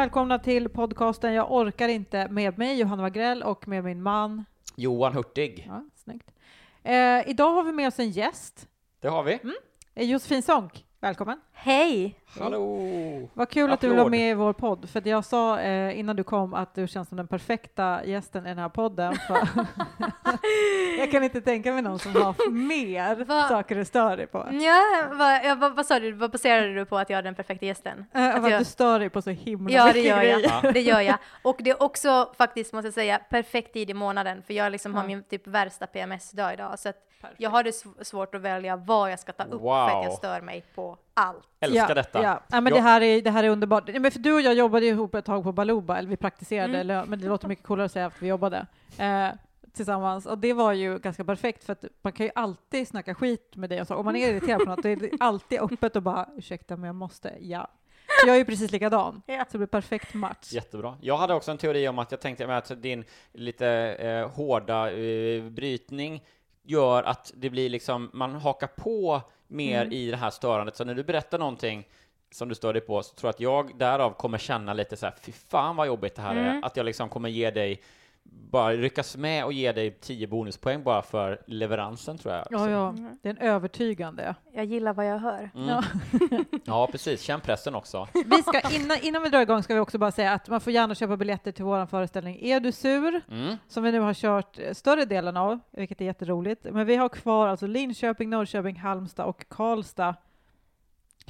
välkomna till podcasten Jag orkar inte med mig, Johanna Wagrell, och med min man. Johan Hurtig. Ja, snyggt. Eh, idag har vi med oss en gäst, Det har vi. eh, Josefin Sonck. Välkommen. Hej! Hallå! Vad kul att du Applåd. med i vår podd, för jag sa eh, innan du kom att du känns som den perfekta gästen i den här podden. För jag kan inte tänka mig någon som har mer Va? saker du stör dig på. Ja, vad, ja, vad, vad sa du? Vad baserade du på att jag är den perfekta gästen? Eh, Att att jag- du stör dig på så himla Ja, det mycket gör jag. Det gör jag. Och det är också faktiskt, måste jag säga, perfekt tid i månaden, för jag liksom har Ja. min typ värsta PMS-dag idag, så att Perfekt. jag har det sv- svårt att välja vad jag ska ta upp för att jag Wow. stör mig på allt. Älskar ja, detta. Ja. Ja, men det, här är, det här är underbart. Men för du och jag jobbade ihop ett tag på Baluba, eller vi praktiserade, Mm. eller, men det låter mycket coolare att säga att vi jobbade eh, tillsammans. Och det var ju ganska perfekt, för att man kan ju alltid snacka skit med dig. Och så. Om man är irriterad på något, då är det alltid öppet och bara ursäkta, men jag måste, ja. Jag är ju precis likadan, Ja. så det blir perfekt match. Jättebra. Jag hade också en teori om att jag tänkte med att din lite eh, hårda eh, brytning gör att det blir liksom, man hakar på mer Mm. i det här störandet. Så när du berättar någonting som du stör dig på så tror jag att jag därav kommer känna lite så här, fy fan vad jobbigt det här är. Mm. Att jag liksom kommer ge dig, bara ryckas med och ge dig 10 bonuspoäng bara för leveransen tror jag. Ja, ja, Mm. det är en övertygande. Jag gillar vad jag hör. Mm. Ja. ja, precis. Känn pressen också. Vi ska, innan, innan vi drar igång ska vi också bara säga att man får gärna köpa biljetter till vår föreställning Är du sur? Mm. som vi nu har kört större delen av, vilket är jätteroligt. Men vi har kvar alltså Linköping, Norrköping, Halmstad och Karlstad.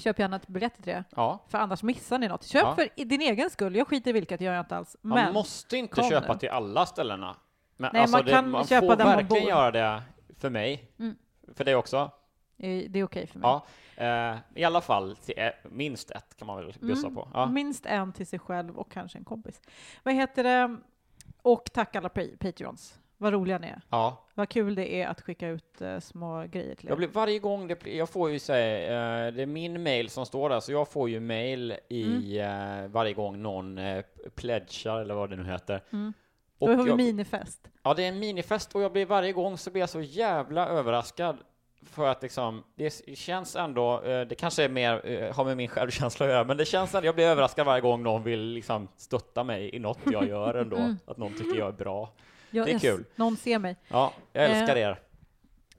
Köp gärna ett biljetter till det, Ja. för annars missar ni något. Köp Ja. för din egen skull. Jag skiter i vilket, det gör jag inte alls. Man Men måste inte köpa nu. till alla ställena. Men Nej, alltså man det, kan man köpa får där man verkligen bor. göra det för mig. Mm. För dig också. eh, det är okej för mig. Ja. Eh, I alla fall till eh, minst ett kan man väl bjussa Mm. på. Ja. Minst en till sig själv och kanske en kompis. Vad heter det? Och tack alla pa- Patreons. Vad roliga ni är. ja. Vad kul det är att skicka ut eh, små grejer till er. Jag blir varje gång, det, jag får ju säga, eh, det är min mail som står där, så jag får ju mail i Mm. eh, varje gång någon eh, pledgar eller vad det nu heter. Mm. Då har vi jag, minifest. Ja, det är en minifest och jag blir varje gång så blir jag så jävla överraskad för att liksom, det känns ändå, eh, det kanske är mer, eh, har med min självkänsla att göra, men det känns ändå, jag blir överraskad varje gång någon vill liksom stötta mig i något jag gör ändå, Mm. att någon tycker jag är bra. Jag, Det är jag- kul. Någon ser mig. Ja, jag älskar er.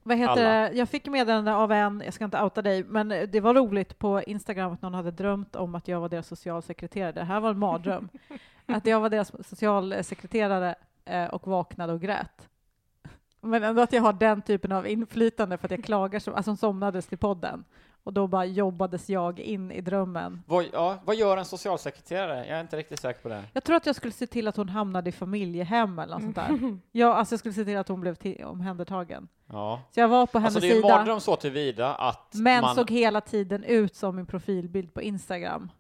Vad heter Alla. det? Jag fick meddelande av en, jag ska inte outa dig, men det var roligt på Instagram att någon hade drömt om att jag var deras socialsekreterare. Det här var en mardröm. att jag var deras socialsekreterare eh, och vaknade och grät. Men ändå att jag har den typen av inflytande för att jag klagar, som, alltså hon somnades till podden. Och då bara jobbades jag in i drömmen. Vad, ja, vad gör en socialsekreterare? Jag är inte riktigt säker på det. Jag tror att jag skulle se till att hon hamnade i familjehem eller något sånt där. Ja, alltså jag skulle se till att hon blev till, omhändertagen. Ja. Så jag var på hennes Alltså det är en mardröm så tillvida att Men man... såg hela tiden ut som min profilbild på Instagram.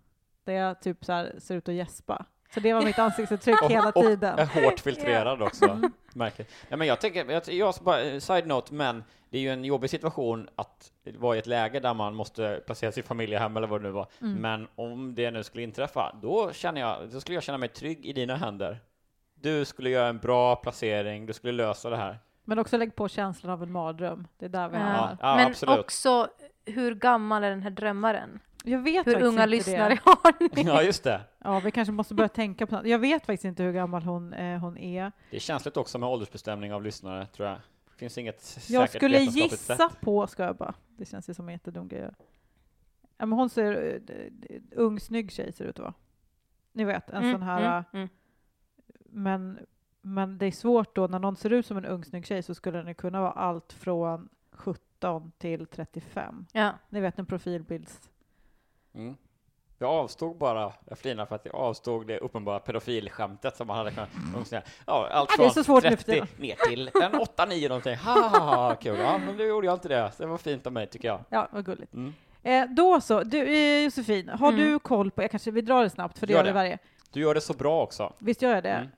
Där jag typ så här ser ut att gäspa. Så det var mitt ansiktsuttryck Och- hela och tiden. är hårt filtrerad också. Märkligt. Ja, men jag tänker, jag, jag bara, eh, side note, men det är ju en jobbig situation att vara i ett läge där man måste placera sitt familjehem eller vad det nu var. Mm. Men om det nu skulle inträffa, då känner jag, då skulle jag känna mig trygg i dina händer. Du skulle göra en bra placering, du skulle lösa det här. Men också lägg på känslan av en mardröm. Det är där vi Ja. hamnar. Ja, Men absolut. också, hur gammal är den här drömmaren? Jag vet Hur unga inte lyssnare det. har ni? Ja, just det. Ja, vi kanske måste börja tänka på något. Jag vet faktiskt inte hur gammal hon, eh, hon är. Det är känsligt också med åldersbestämning av lyssnare, tror jag. Det finns inget Jag säkert skulle vetenskapligt gissa sätt. på, ska jag bara. Det känns ju som en jättedum grej. Ja, men hon ser d- ung, snygg tjej ser ut att vara. Ni vet, en Mm, sån här... mm, eh, mm. Men, men det är svårt då, när någon ser ut som en ung snygg tjej så skulle den kunna vara allt från 17 till 35. Ja. Ni vet en profilbilds... Mm. Jag avstod bara, jag flinar för att jag avstod det uppenbara pedofilskämtet som man hade kunnat mm. säga. Ja, allt Ja, det är från så svårt nu för 30 tiden. ner till en 8-9 någonting. Ha, ha, ha, kul. Ja, men då gjorde jag inte det. Så det var fint av mig, tycker jag. Ja, vad gulligt. Mm. Eh, då så, du, eh, Josefin, har Mm. du koll på, jag kanske vi drar det snabbt för det Gör gör det. varje. Du gör det så bra också. Visst gör jag det? Mm.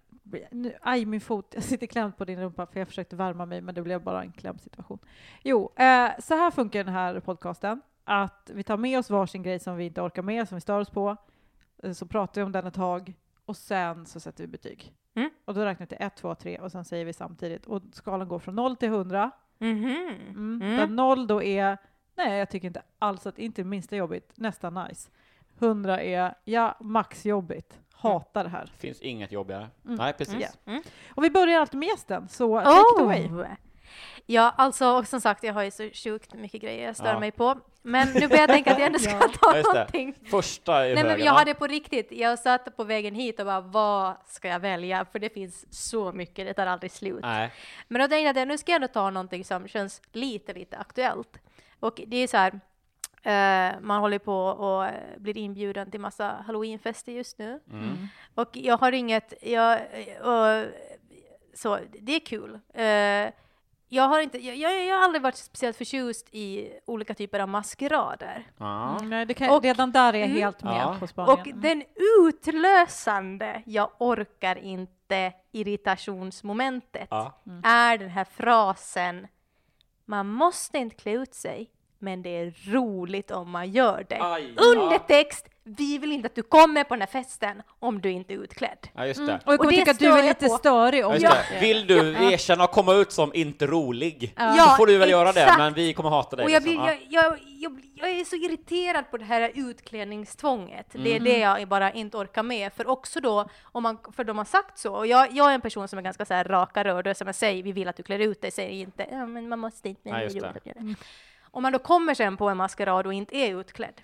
Nu, aj, min fot. Jag sitter klämd på din rumpa för jag försökte värma mig, men det blev bara en klämd situation. Jo, eh, så här funkar den här podcasten. Att vi tar med oss varsin grej som vi inte orkar med, som vi stör oss på. Eh, Så pratar vi om den ett tag och sen så sätter vi betyg. Mm. Och då räknar vi till 1, 2, 3 och sen säger vi samtidigt. Och skalan går från 0 till 100. Mhm. Mm. Mm. Där 0 då är, nej jag tycker inte alls att, inte det minsta jobbigt, nästan nice. 100 är, ja, max jobbigt. Hatar det här. Finns inget jobbigare. Mm. Nej, precis. Mm. Och vi börjar alltid med gästen, så take it away. Ja, alltså och som sagt, jag har ju så sjukt mycket grejer jag stör Ja. mig på. Men nu börjar jag tänka att jag ändå ska Ja. ta Ja, någonting. Första i Nej, men jag hade på riktigt, jag satt på vägen hit och bara, vad ska jag välja? För det finns så mycket, det tar aldrig slut. Nej. Men då tänkte jag att nu ska jag ändå ta någonting som känns lite, lite aktuellt. Och det är så här, eh, man håller på och blir inbjuden till massa halloweenfester just nu. Mm. Och jag har inget, jag, och, så det är kul. Eh, jag har inte, jag, jag, jag har aldrig varit speciellt förtjust i olika typer av maskerader. Mm, nej, det kan, Och- redan där är jag Mm. helt med Ja. på spaningen. Och den utlösande, jag orkar inte irritationsmomentet, Ja. är den här frasen man måste inte klä ut sig, men det är roligt om man gör det. Aj, Undertext, vi vill inte att du kommer på den här festen om du inte är utklädd. Ja, just det. Och jag kommer Och det tycka att du är lite på. störig om Ja. Vill du erkänna och komma ut som inte rolig, Ja. så får du väl göra det, exakt. men vi kommer hata dig. Och jag, liksom. blir, Ja. jag, jag, jag, jag är så irriterad på det här utklädningstvånget. Det är Mm. det jag bara inte orkar med. För också då, om man, för de har sagt så, och jag, jag är en person som är ganska så här raka rör, och som jag säger, vi vill att du klär ut dig, säger inte, ja men man måste inte, men Nej, är just det. Det. Om man då kommer sen på en maskerad och inte är utklädd,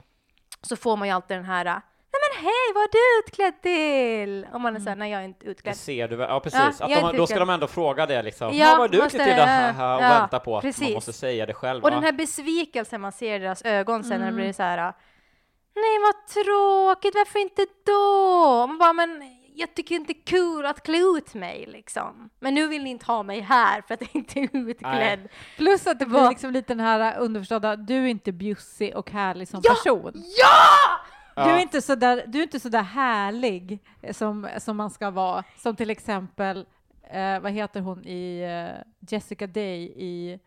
så får man ju alltid den här, nej men hej, vad är du utklädd till? Och man är såhär, nej jag är inte Det utklädd. ser du väl? Ja, precis. Ja, att de, är då ska utklädd. de ändå fråga det liksom. Ja, Ja, vad du måste- till det här och ja, vänta på att man precis. måste säga det själv. Och den här besvikelsen man ser i deras ögon sen när det Mm. blir så här. Nej vad tråkigt, varför inte då? Man bara, men jag tycker inte det är kul att klä ut mig liksom. Men nu vill ni inte ha mig här för att jag inte är utklädd. Plus att det blir Vad- liksom lite den här underförstådda, du är inte bjussig och härlig som Ja! person. Ja! Du är inte så där, du är inte så där härlig som, som man ska vara. Som till exempel, eh, vad heter hon i eh, Jessica Day i,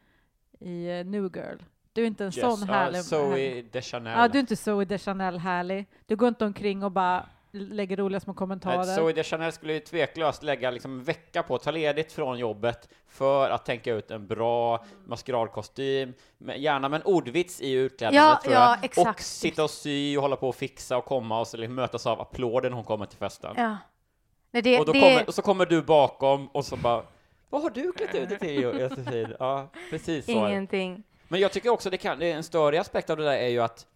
i eh, New Girl? Du är inte en Yes, sån ja, härlig. härlig. Zoe Deschanel. Ja, du är inte Zoe Deschanel härlig. Du går inte omkring och bara lägger roliga små kommentarer. Zoe Deschanel skulle ju tveklöst lägga liksom en vecka på att ta ledigt från jobbet för att tänka ut en bra maskeradkostym, gärna med en ordvits i utklädnadet Ja, tror ja, jag. exakt. Och sitta och sy och hålla på och fixa och komma och så liksom mötas av applåder när hon kommer till festen. Ja. Nej, det, och, då det, kommer, och så kommer du bakom och så bara vad har du klätt ut dig till Josefin? Ja, precis så. ingenting. Men jag tycker också det kan, det är en större aspekt av det där är ju att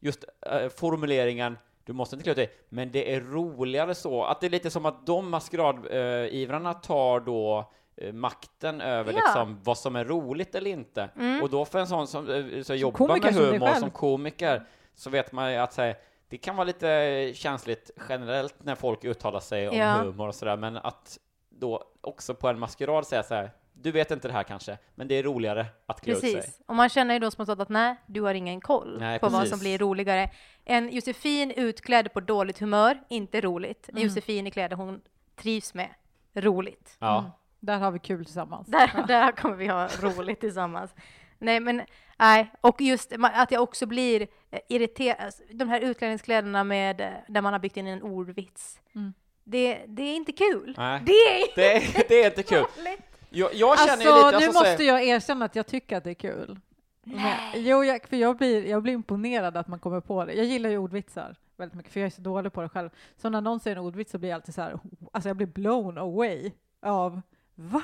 just eh, formuleringen du måste inte klä ut dig, men det är roligare så. Att det är lite som att de maskeradivrarna tar då eh, makten över Ja. liksom vad som är roligt eller inte. Mm. Och då för en sån som, eh, som jobbar komiker med som humor själv. som komiker så vet man ju att här, det kan vara lite känsligt generellt när folk uttalar sig om Ja. humor och sådär, men att då också på en maskerad säga så här, du vet inte det här kanske, men det är roligare att klä ut sig. Precis. Och man känner ju då smått att nej, du har ingen koll Nej, på vad precis. som blir roligare. En Josefin utklädd på dåligt humör, inte roligt. En Mm. Josefin i kläder hon trivs med, roligt. Ja. Mm. Där har vi kul tillsammans. Där, där kommer vi ha roligt tillsammans. Nej, men nej, och just att jag också blir eh, irriterad. Alltså, De här utklädningskläderna med, eh, där man har byggt in en ordvits. Mm. Det, det är inte kul. Nej. Det är Det, det är inte kul. dåligt. Jag, jag känner Alltså, ju lite, nu alltså, måste så jag erkänna att jag tycker att det är kul. Men, jo, jag, för jag blir, jag blir imponerad att man kommer på det. Jag gillar ju ordvitsar väldigt mycket, för jag är så dålig på det själv. Så när någon säger en ordvits så blir jag alltid så här, alltså jag blir blown away av, va?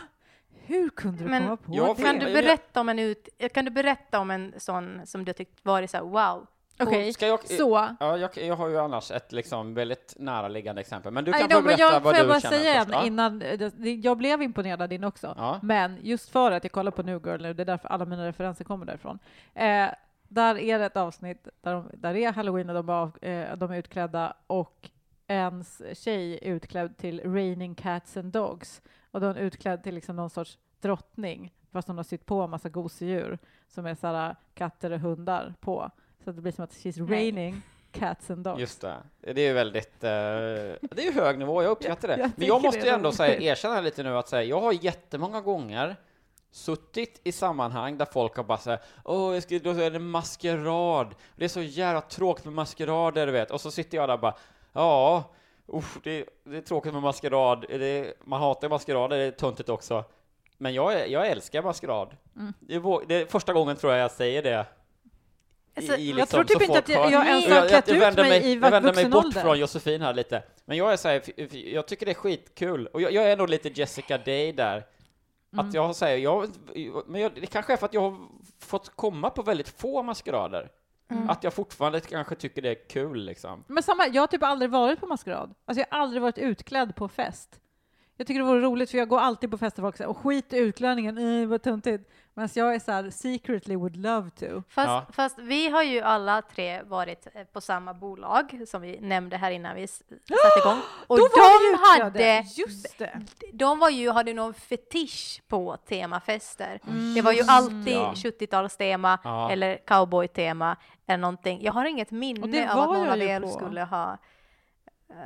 Hur kunde du Men komma på det? Kan Jag du berätta om en ut, kan du berätta om en sån som du tyckt varit så här wow? Okej, jag, så. ja, jag, jag har ju annars ett liksom väldigt näraliggande exempel, men du kan Nej, få berätta jag, vad får jag du bara känner säga först. en innan, eh, det- jag blev imponerad av din också. Ja. Men just för att jag kollar på New Girl nu, det är därför alla mina referenser kommer därifrån. Eh, där är det ett avsnitt där, de, där är halloween och de, är av, eh, de är utklädda och ens tjej är utklädd till Raining Cats and Dogs. Och då är hon utklädd till liksom någon sorts drottning, fast hon har sytt på en massa gosedjur som är sådana katter och hundar på. Så det blir som att she's raining cats and dogs. Just det. Det är ju väldigt, eh, det är ju hög nivå, jag uppskattar det. Jag Men jag måste ju ändå säga, erkänna lite nu att säga, jag har jättemånga gånger suttit i sammanhang där folk har bara såhär, åh, ska, då är det maskerad, det är så jävla tråkigt med maskerader, du vet, och så sitter jag där och bara, ja, usch, det, det är tråkigt med maskerad, det, man hatar maskerader, det är töntigt också. Men jag, jag älskar maskerad. Mm. Det, är, det är första gången tror jag jag säger det. Alltså, i, i jag liksom, tror typ inte att jag- jag ens har klätt ut vänder mig i jag vänder mig vuxen bort ålder. från Josefin här lite. Men jag är så här, jag tycker det är skitkul, och jag, jag är nog lite Jessica Day där. Mm. Att jag säger, jag, men jag, det kanske är för att jag har fått komma på väldigt få maskerader. Mm. Att jag fortfarande kanske tycker det är kul liksom. Men samma, jag har typ aldrig varit på maskerad. Alltså jag har aldrig varit utklädd på fest. Jag tycker det vore roligt för jag går alltid på fester och och skit i utklädningen, äh, vad töntigt. Men jag är så här, secretly would love to. Fast, Ja. fast vi har ju alla tre varit eh, på samma bolag som vi nämnde här innan vi satte igång. Och Då de hade, Just det! de var ju, hade någon fetisch på temafester. Det var ju alltid Ja. 70-talstema Ja. eller cowboytema eller någonting. Jag har inget minne av att någon av er på. skulle ha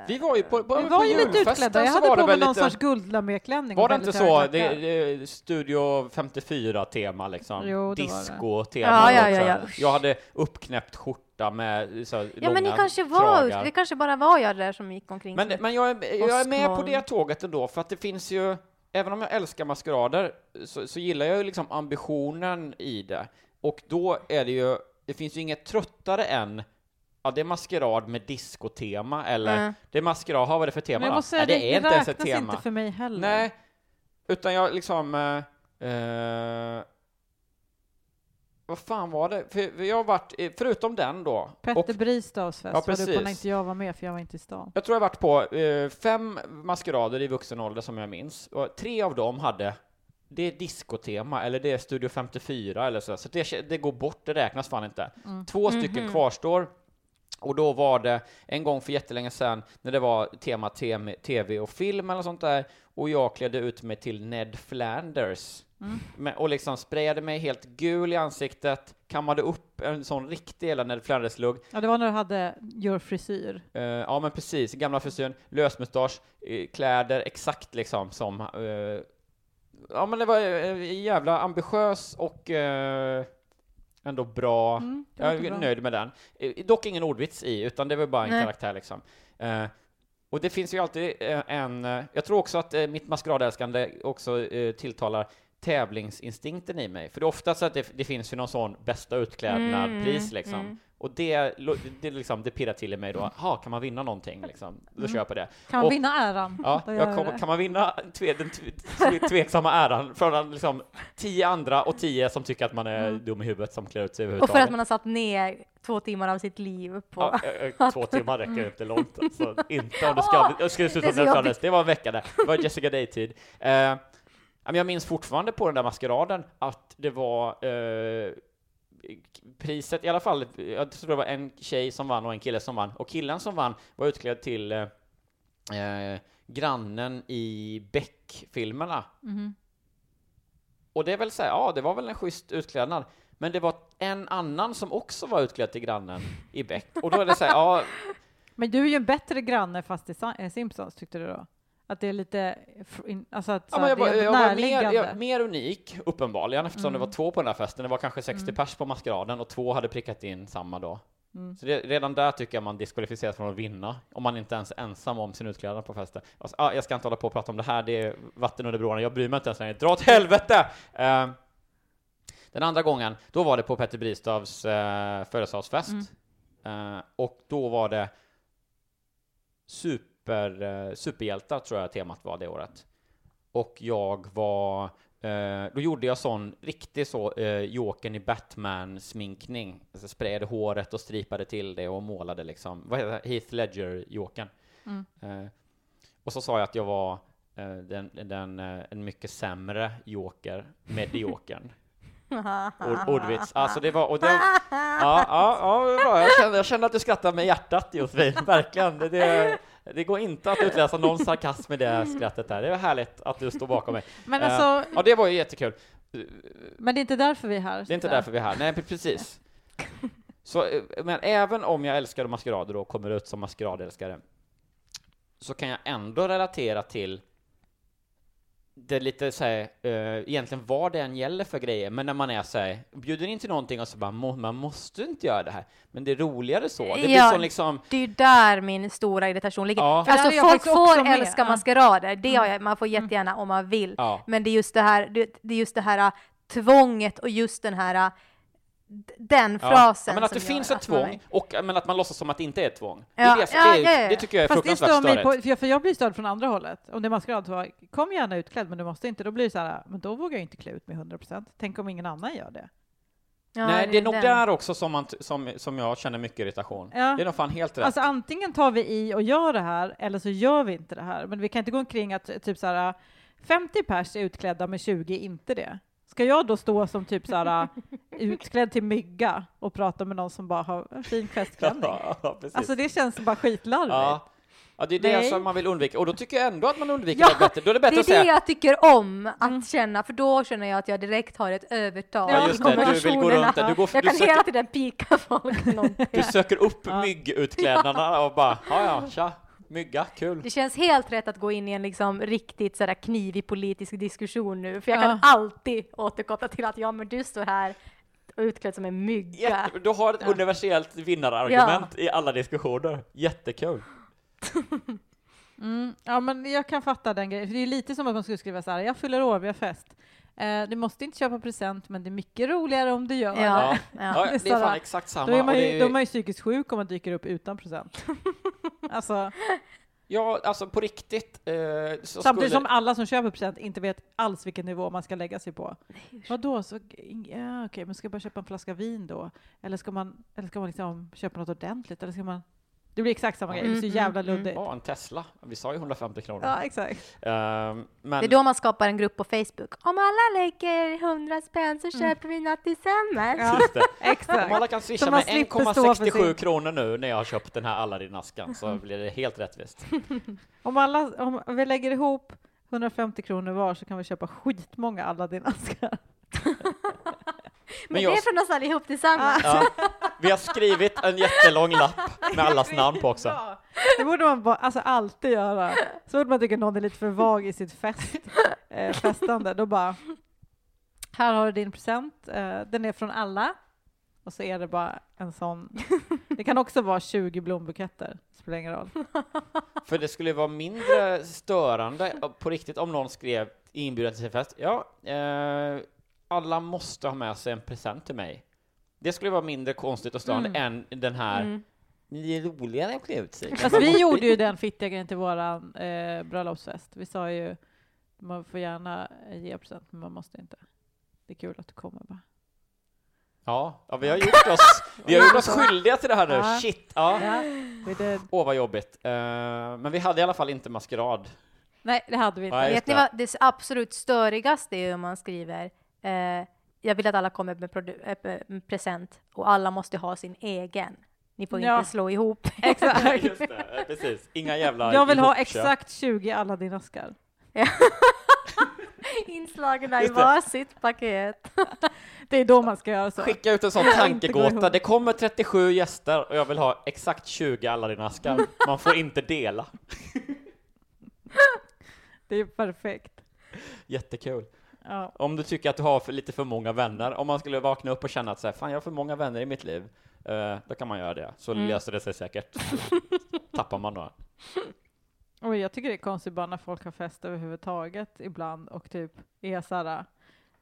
Vi var ju på, på, Vi på var ju lite utklädda, jag hade det på mig någon lite, sorts guldlaméklänning. Var det inte så? Det, klackar. det, är Studio 54-tema liksom. Det det. Disco-tema Ja, ja, också. ja, ja. Jag hade uppknäppt skjorta med så här, Ja men ni kanske var, kragar. det kanske bara var jag där som gick omkring Men, men jag, är, jag är med på det tåget ändå, för att det finns ju, även om jag älskar maskerader, så, så gillar jag ju liksom ambitionen i det. Och då är det ju, det finns ju inget tröttare än Ja, det är maskerad med diskotema, eller Mm. det är maskerad, ha, vad är det för tema Men jag då? måste säga, Nej, det, det är inte ens ett tema. inte för mig heller. Nej, utan jag liksom... Eh, eh, vad fan var det? För jag har varit, förutom den då, Petter och Bristavs fest Ja, var du på när precis. inte jag var med, för jag var inte i stan. jag tror jag varit på eh, fem maskerader i vuxen ålder som jag minns, och tre av dem hade det är diskotema, eller det är Studio 54 eller så, så det, det går bort, det räknas fan inte. Mm. Två stycken Mhm. kvarstår, och då var det en gång för jättelänge sedan när det var tema tem- tv och film eller sånt där, och jag klädde ut mig till Ned Flanders. Mm. Och liksom sprayade mig helt gul i ansiktet, kammade upp en sån riktig jävla Ned Flanders-lugg, Ja, det var när du hade your frisyr. Eh, ja men precis, gamla frisyren, lösmustasch, uh, kläder exakt liksom som... eh, ja men det var uh, jävla ambitiös och eh, ändå bra. Mm, jag är bra. nöjd med den. Dock ingen ordvits i, utan det var bara en Nej. karaktär liksom. Eh, och det finns ju alltid eh, en... eh, jag tror också att eh, mitt maskeradälskande också eh, tilltalar tävlingsinstinkten i mig. För det är ofta så att det, det finns ju någon sån bästa utklädnad-pris Mm, liksom. mm. Och det, det, liksom, det pirrar till i mig då. Jaha, kan man vinna någonting liksom? Då Mm. kör jag på det. Kan man Och- vinna äran? Ja, jag jag det. kan man vinna tve, den tve, tve, tveksamma äran från liksom, tio andra och tio som tycker att man är Mm. dum i huvudet som klär ut sig Och för överhuvudtaget? att man har satt ner två timmar av sitt liv på... Ja, eh, eh, två timmar räcker inte långt. Så inte om det ska, det det är som så Ned jobbigt. Flanders. Det var en vecka där. Det var Jessica Day-tid. Men jag minns fortfarande på den där maskeraden att det var eh, priset, i alla fall, jag tror det var en tjej som vann och en kille som vann. Och killen som vann var utklädd till eh, eh, grannen i Beck-filmerna. Mhm. Och det är väl så här, ja, det var väl en schysst utklädnad. Men det var en annan som också var utklädd till grannen i Beck. Och då är det så här, ja, Men du är ju en bättre granne fast i eh, Simpsons, tyckte du då? Att det är lite, alltså att Ja, jag, är jag var mer, jag, mer unik, uppenbarligen, eftersom det var två på den här festen. Det var kanske 60 Mm. pers på maskeraden och två hade prickat in samma dag. Mm. Så det, redan där tycker jag man diskvalificeras från att vinna, om man inte ens är ensam om sin utklädnad på festen. Alltså, ah, jag ska inte hålla på och prata om det här, det är vatten under broarna, jag bryr mig inte ens längre. Dra åt helvete! Eh, den andra gången, då var det på Petter Bristavs eh, födelsedagsfest. Eh, och då var det super, eh, superhjältar, tror jag temat var det året. Och jag var, eh, då gjorde jag sån riktig så, eh, Jokern i Batman-sminkning. Alltså sprayade håret och stripade till det och målade liksom, vad heter det, Heath Ledger-Jokern. Mm. Eh, och så sa jag att jag var den, den, en mycket sämre Joker, mediokern. Ord, ordvits. Alltså det var, och det, ja, ja, ja. Jag kände, jag kände att du skrattade med hjärtat Josefin, verkligen. Det, det, det går inte att utläsa någon sarkasm i det skrattet där. Det är härligt att du står bakom mig. Men Eh, alltså, Ja, det var ju jättekul. men det är inte därför vi är här. Det är inte därför vi är här. Nej, pre- precis. Så, eh, men även om jag älskar maskerader och kommer ut som maskeradälskare så kan jag ändå relatera till det är lite såhär, uh, egentligen vad det än gäller för grejer, men när man är såhär, bjuder in till någonting och så bara, "Må- man måste inte göra det här. Men det är roligare så. Det Ja. så liksom, Det är ju där min stora irritation ligger. Ja. Alltså folk får med. älska Ja. maskerader, det har jag, man får jättegärna om man vill. ja. Men det är just det här, det, det är just det här äh, tvånget och just den här äh, den frasen Ja, men att det finns ett tvång, och, men att man låtsas som att det inte är ett tvång. Det, Ja, är det, som- ja, det, är- ja, ja. det tycker jag är Fast det fruktansvärt stör mig på, för, för jag blir störd från andra hållet. Om det är maskerad så kom gärna utklädd men du måste inte. Då blir det så här, men då vågar jag inte klä ut mig 100%. Tänk om ingen annan gör det. Ja, Nej, det är nog den. där också som, man, som, som jag känner mycket irritation. Ja. Det är nog fan helt rätt. Alltså antingen tar vi i och gör det här eller så gör vi inte det här. Men vi kan inte gå omkring att typ så här 50 pers är utklädda med 20 inte det. Ska jag då stå som typ så här utklädd till mygga och prata med någon som bara har en fin festklänning? ja. Alltså det känns bara skitlarvigt. ja. ja, det är det Nej. som man vill undvika. Och då tycker jag ändå att man undviker Ja, det bättre. Då är det bättre Det är att säga det jag tycker om att Mm. känna, för då känner jag att jag direkt har ett övertag. Ja, i just det, du vill gå konversationerna. runt där. Du går- jag du kan söker- hela tiden pika folk någonting. Du söker upp Ja. myggutklädnaderna och bara, ja ja, tja, mygga, kul. Det känns helt rätt att gå in i en liksom riktigt sådär knivig politisk diskussion nu, för jag Ja. kan alltid återkoppla till att ja, men du står här och utklädd som en mygga. Jätte, du har ett Ja. universellt vinnarargument i alla diskussioner. Jättekul. Mm, ja, men jag kan fatta den grejen. Det är lite som att man skulle skriva så här, jag fyller år, vi har fest. Eh, du måste inte köpa present, men det är mycket roligare om du gör Ja. det. Ja, Ja. ja, det är sådär. fan exakt samma. Då är, man ju, det är då är man ju psykiskt sjuk om man dyker upp utan present. alltså, Ja, alltså på riktigt. Eh, så samtidigt skulle... som alla som köper present inte vet alls vilken nivå man ska lägga sig på. Vadå, så, ja, okej, men ska jag bara köpa en flaska vin då? Eller ska man, eller ska man liksom köpa något ordentligt? Eller ska man... Det blir exakt samma grej, det är så Mm, jävla mm, mm. luddigt. Ja, en Tesla. Vi sa ju 150 kronor. Ja, exakt. Ehm, men Det är då man skapar en grupp på Facebook. Om alla lägger 100 spänn så Mm. köper vi något tillsammans. Ja, Just det. Om exakt. alla kan swisha Så man med slipper stå för 1,67 sin- kronor nu när jag har köpt den här Aladdin-askan så blir det helt rättvist. Om, alla, om vi lägger ihop 150 kronor var så kan vi köpa skitmånga Aladdin-askar. Men, Men det jag- är från oss allihop tillsammans. Ja. Vi har skrivit en jättelång lapp med allas namn på också. Ja, det borde man bara, alltså alltid göra. Så fort man tycker någon är lite för vag i sitt fest, eh, festande, då bara här har du din present, eh, den är från alla. Och så är det bara en sån. Det kan också vara 20 blombuketter, spelar ingen roll. För det skulle vara mindre störande eh, på riktigt om någon skrev inbjudan till sin fest. Ja, eh, alla måste ha med sig en present till mig. Det skulle vara mindre konstigt och störande än den här Mm. det är roligare att klä ut sig. Fast vi gjorde ju den fittiga grejen till våran eh, bröllopsfest. Vi sa ju man får gärna eh, ge present, men man måste inte. Det är kul att du kommer bara. Ja, ja vi har gjort oss, vi har gjort oss skyldiga till det här nu. Ja. Shit, ja. Åh, vad jobbigt. Eh, men vi hade i alla fall inte maskerad. Nej, det hade vi inte. Nej. Vet ni det. vad det absolut störigaste är om man skriver eh, jag vill att alla kommer med produ- äh, med present och alla måste ha sin egen. Ni får Ja. inte slå ihop. Exakt. Just det, eh, precis. Inga jävla Jag vill ha ihopköp. exakt 20 Aladdin-askar. Inslagna i Just det. varsitt paket. Det är då man ska göra så. Skicka ut en sån tankegåta. ihop. Det kommer 37 gäster och jag vill ha exakt 20 alla dina askar. Man får inte dela. Det är perfekt. Jättekul. Ja. Om du tycker att du har för lite för många vänner, om man skulle vakna upp och känna att så här, fan jag har för många vänner i mitt liv, eh, då kan man göra det. Så Mm. löser det sig säkert. Tappar man några. Och jag tycker det är konstigt bara när folk har fest överhuvudtaget ibland och typ är såhär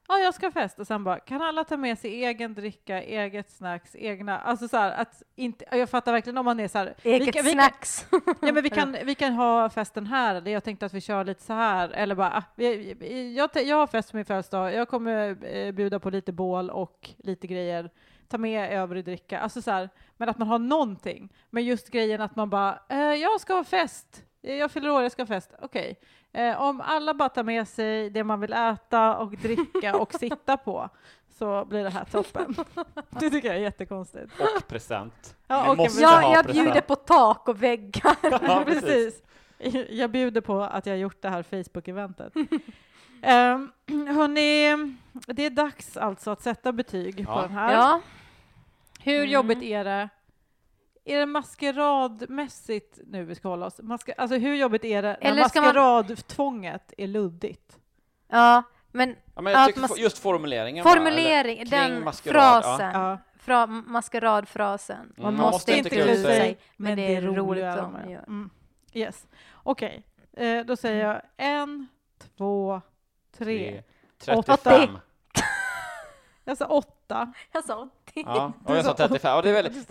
Ja, jag ska fest och sen bara, kan alla ta med sig egen dricka, eget snacks, egna, alltså så här, att inte, jag fattar verkligen om man är så här, Eget vi kan, vi kan, snacks. ja men vi kan, vi kan ha festen här, eller jag tänkte att vi kör lite så här, eller bara, ah, vi- jag, jag har fest på min födelsedag, jag kommer eh, bjuda på lite bål och lite grejer, ta med övrig dricka, alltså så här, men att man har någonting. Men just grejen att man bara, eh, jag ska ha fest, jag fyller år, jag ska ha fest, okej. Eh, om alla bara tar med sig det man vill äta och dricka och sitta på, så blir det här toppen. Det tycker jag är jättekonstigt. Och present. Ja, och- måste Jag, ha jag present. bjuder på tak och väggar. Ja, precis. precis. Jag bjuder på att jag har gjort det här Facebook-eventet. um, hörni, det är dags alltså att sätta betyg på Ja. den här. Ja. Hur Mm. jobbigt är det? är det maskeradmässigt nu vi ska hålla oss? Maska, alltså hur jobbigt är det när maskeradtvånget man... är luddigt? Ja, men... Ja, men jag tycker just formuleringen. Formulering, bara, den frasen. Ja. Fra, maskeradfrasen. Mm, man, man, måste inte klä ut sig, men det är roligt att man gör. Mm. Yes. Okej, okay. eh, då säger jag en, två, tre, 35. 80. Jag sa 80. 38. Jag sa 80. Ja, jag sa 35. Och det är väldigt...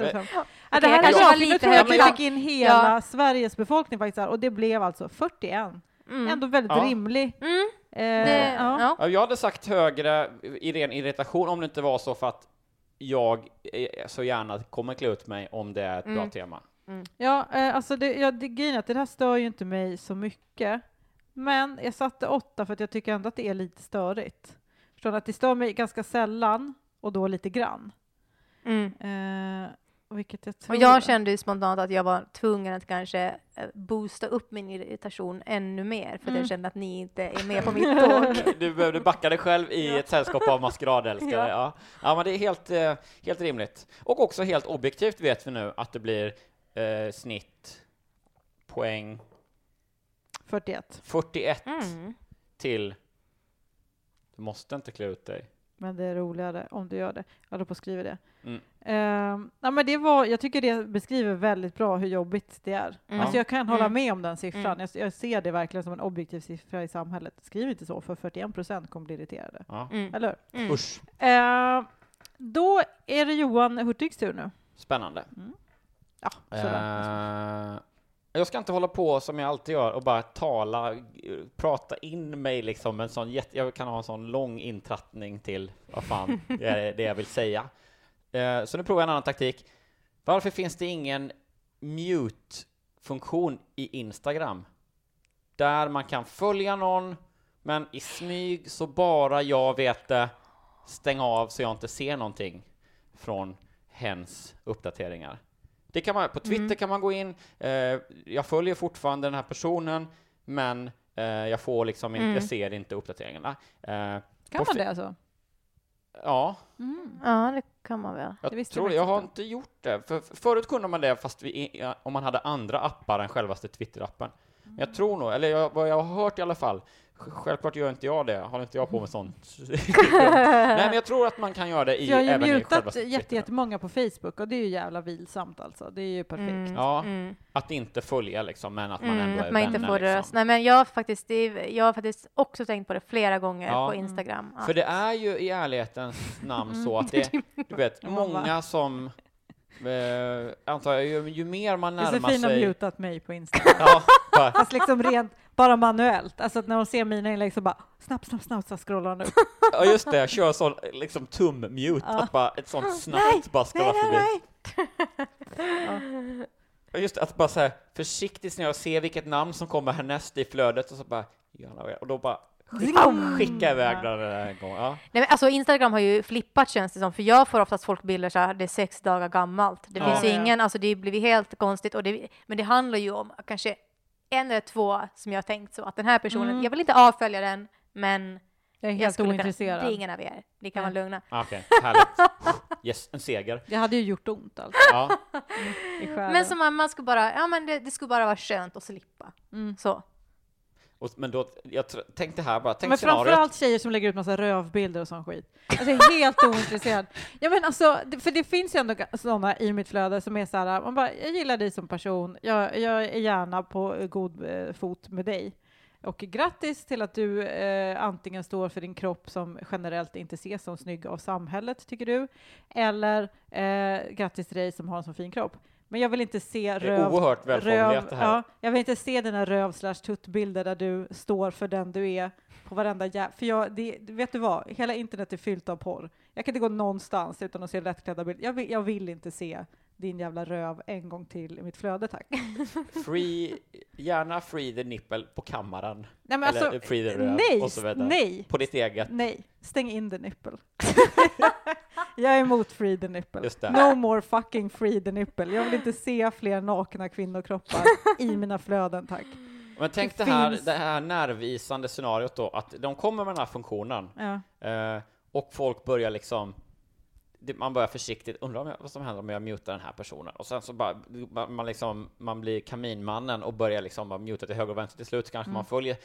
Ja, det här är bra, för nu tror jag att vi fick in hela ja. Sveriges befolkning faktiskt här, och det blev alltså 41. Mm. Ändå väldigt ja. rimlig. Mm. Eh, det, ja. Ja. Jag hade sagt högre i ren irritation om det inte var så för att jag eh, så gärna kommer klä ut mig om det är ett mm. bra tema. Mm. Ja, eh, alltså det, ja, det, grejen är att det här stör ju inte mig så mycket. Men jag satte åtta för att jag tycker ändå att det är lite störigt. Från? Att det stör mig ganska sällan, och då lite grann. Mm. Eh, vilket jag tror... Och jag kände ju spontant att jag var tvungen att kanske eh, boosta upp min irritation ännu mer för Mm. jag kände att ni inte är med på mitt tåg. Du behövde backa dig själv i ett sällskap av maskeradälskare. Ja. Ja. Ja. men det är helt, eh, helt rimligt. Och också helt objektivt vet vi nu att det blir eh, snitt poäng 41. 41 Mm. till du måste inte klä ut dig. Men det är roligare om du gör det. Jag håller på att skriva det. Mm. Ehm, ja, men det var, jag tycker det beskriver väldigt bra hur jobbigt det är. Mm. Alltså jag kan hålla Mm. med om den siffran. Mm. Jag, jag ser det verkligen som en objektiv siffra i samhället. Skriv inte så, för 41 procent kommer bli irriterade. Ja. Mm. Eller hur? Mm. Usch, Ehm, då är det Johan Hurtigs tur nu. spännande. Ja, sådär. Eh, jag ska inte hålla på som jag alltid gör och bara tala, prata in mig liksom en sån jätte, jag kan ha en sån lång intrattning till vad fan det är det jag vill säga. Eh, så nu provar jag en annan taktik. Varför finns det ingen mute-funktion i Instagram? Där man kan följa någon, men i smyg så bara jag vet det, Stäng av så jag inte ser någonting från hens uppdateringar. Det kan man, på Twitter Mm. kan man gå in, eh, jag följer fortfarande den här personen, men eh, jag får liksom inte, Mm. jag ser inte uppdateringarna. Eh, Kan man det alltså? Ja, Mm. Ja, det kan man väl. jag Det tror jag jag har inte gjort det. För, för förut kunde man det fast vi, om man hade andra appar än självaste Twitter-appen. Men jag tror nog, eller jag, vad jag har hört i alla fall, självklart gör inte jag det, har inte jag på mig sånt. Nej, men jag tror att man kan göra det i, jag har ju även i mutat jättemånga på Facebook och det är ju jävla vilsamt alltså. Det är ju perfekt. Mm. Ja. Mm. Att inte följa liksom, men att man Mm, ändå är att man inte vänner, får liksom. röst. Nej, men jag har faktiskt, det är, jag har faktiskt också tänkt på det flera gånger Ja. på Instagram. För det är ju i ärlighetens namn så att det, du vet, många som, eh, antar jag, ju, ju mer man närmar Josefin har sig... mutat mig på Instagram. Ja, bara, Fast liksom rent, bara manuellt. Alltså att när de ser mina inlägg så bara snabbt, snabbt, snabbt så scrollar hon upp. ja, just det, jag kör sån liksom tum-mute, Ja. att bara ett sånt snabbt bara scrolla förbi. Ja. Ja, just det, att bara så här försiktigt när jag ser vilket namn som kommer härnäst i flödet och så bara, och då bara skicka, skicka iväg den där en gång. Ja. Nej, men alltså Instagram har ju flippat känns det som, för jag får oftast folkbilder så här, det är sex dagar gammalt. Det Ja. finns ju Ja, ingen, alltså det blir helt konstigt, och det, men det handlar ju om kanske en eller två som jag har tänkt så, att den här personen, Mm. jag vill inte avfölja den, men Jag är jag helt skulle kunna, ointresserad. det är ingen av er, ni kan Nej. vara lugna. Ah, Okej, härligt. Yes, en seger. Det hade ju gjort ont alltså. Ja. Själen. Men som man, man skulle bara, ja men det, det skulle bara vara skönt att slippa. Mm. Så. Och, men då, jag tänkte här bara, tänk Men scenariot. framförallt tjejer som lägger ut massa rövbilder och sån skit. Alltså jag är helt ointresserad. Ja men alltså, för det finns ju ändå sådana i mitt flöde som är så här, man bara, jag gillar dig som person, jag, jag är gärna på god eh, fot med dig. Och grattis till att du eh, antingen står för din kropp som generellt inte ses som snygg av samhället, tycker du, eller eh, grattis till dig som har en så fin kropp. Men jag vill inte se Det är röv oerhört röv, det här. ja, jag vill inte se dina röv slash tuttbilder där du står för den du är på varenda jä... För jag, det, vet du vad? Hela internet är fyllt av porr. Jag kan inte gå någonstans utan att se lättklädda bilder. Jag vill, jag vill inte se din jävla röv en gång till i mitt flöde, tack. Free, gärna free the nipple på kammaren. Nej, men Eller alltså, free the röv nej, och så vidare. nej, På ditt eget. nej, stäng in the nipple. jag är emot free the nipple. No more fucking free the nipple. Jag vill inte se fler nakna kvinnokroppar i mina flöden, tack. Men tänk Det det, här, finns- det här nervisande scenariot då, att de kommer med den här funktionen Ja. eh, och folk börjar liksom man börjar försiktigt, undrar om jag, vad som händer om jag mutar den här personen? Och sen så bara, man, man liksom, man blir kaminmannen och börjar liksom bara muta till höger och vänster. Till slut kanske Mm. man följer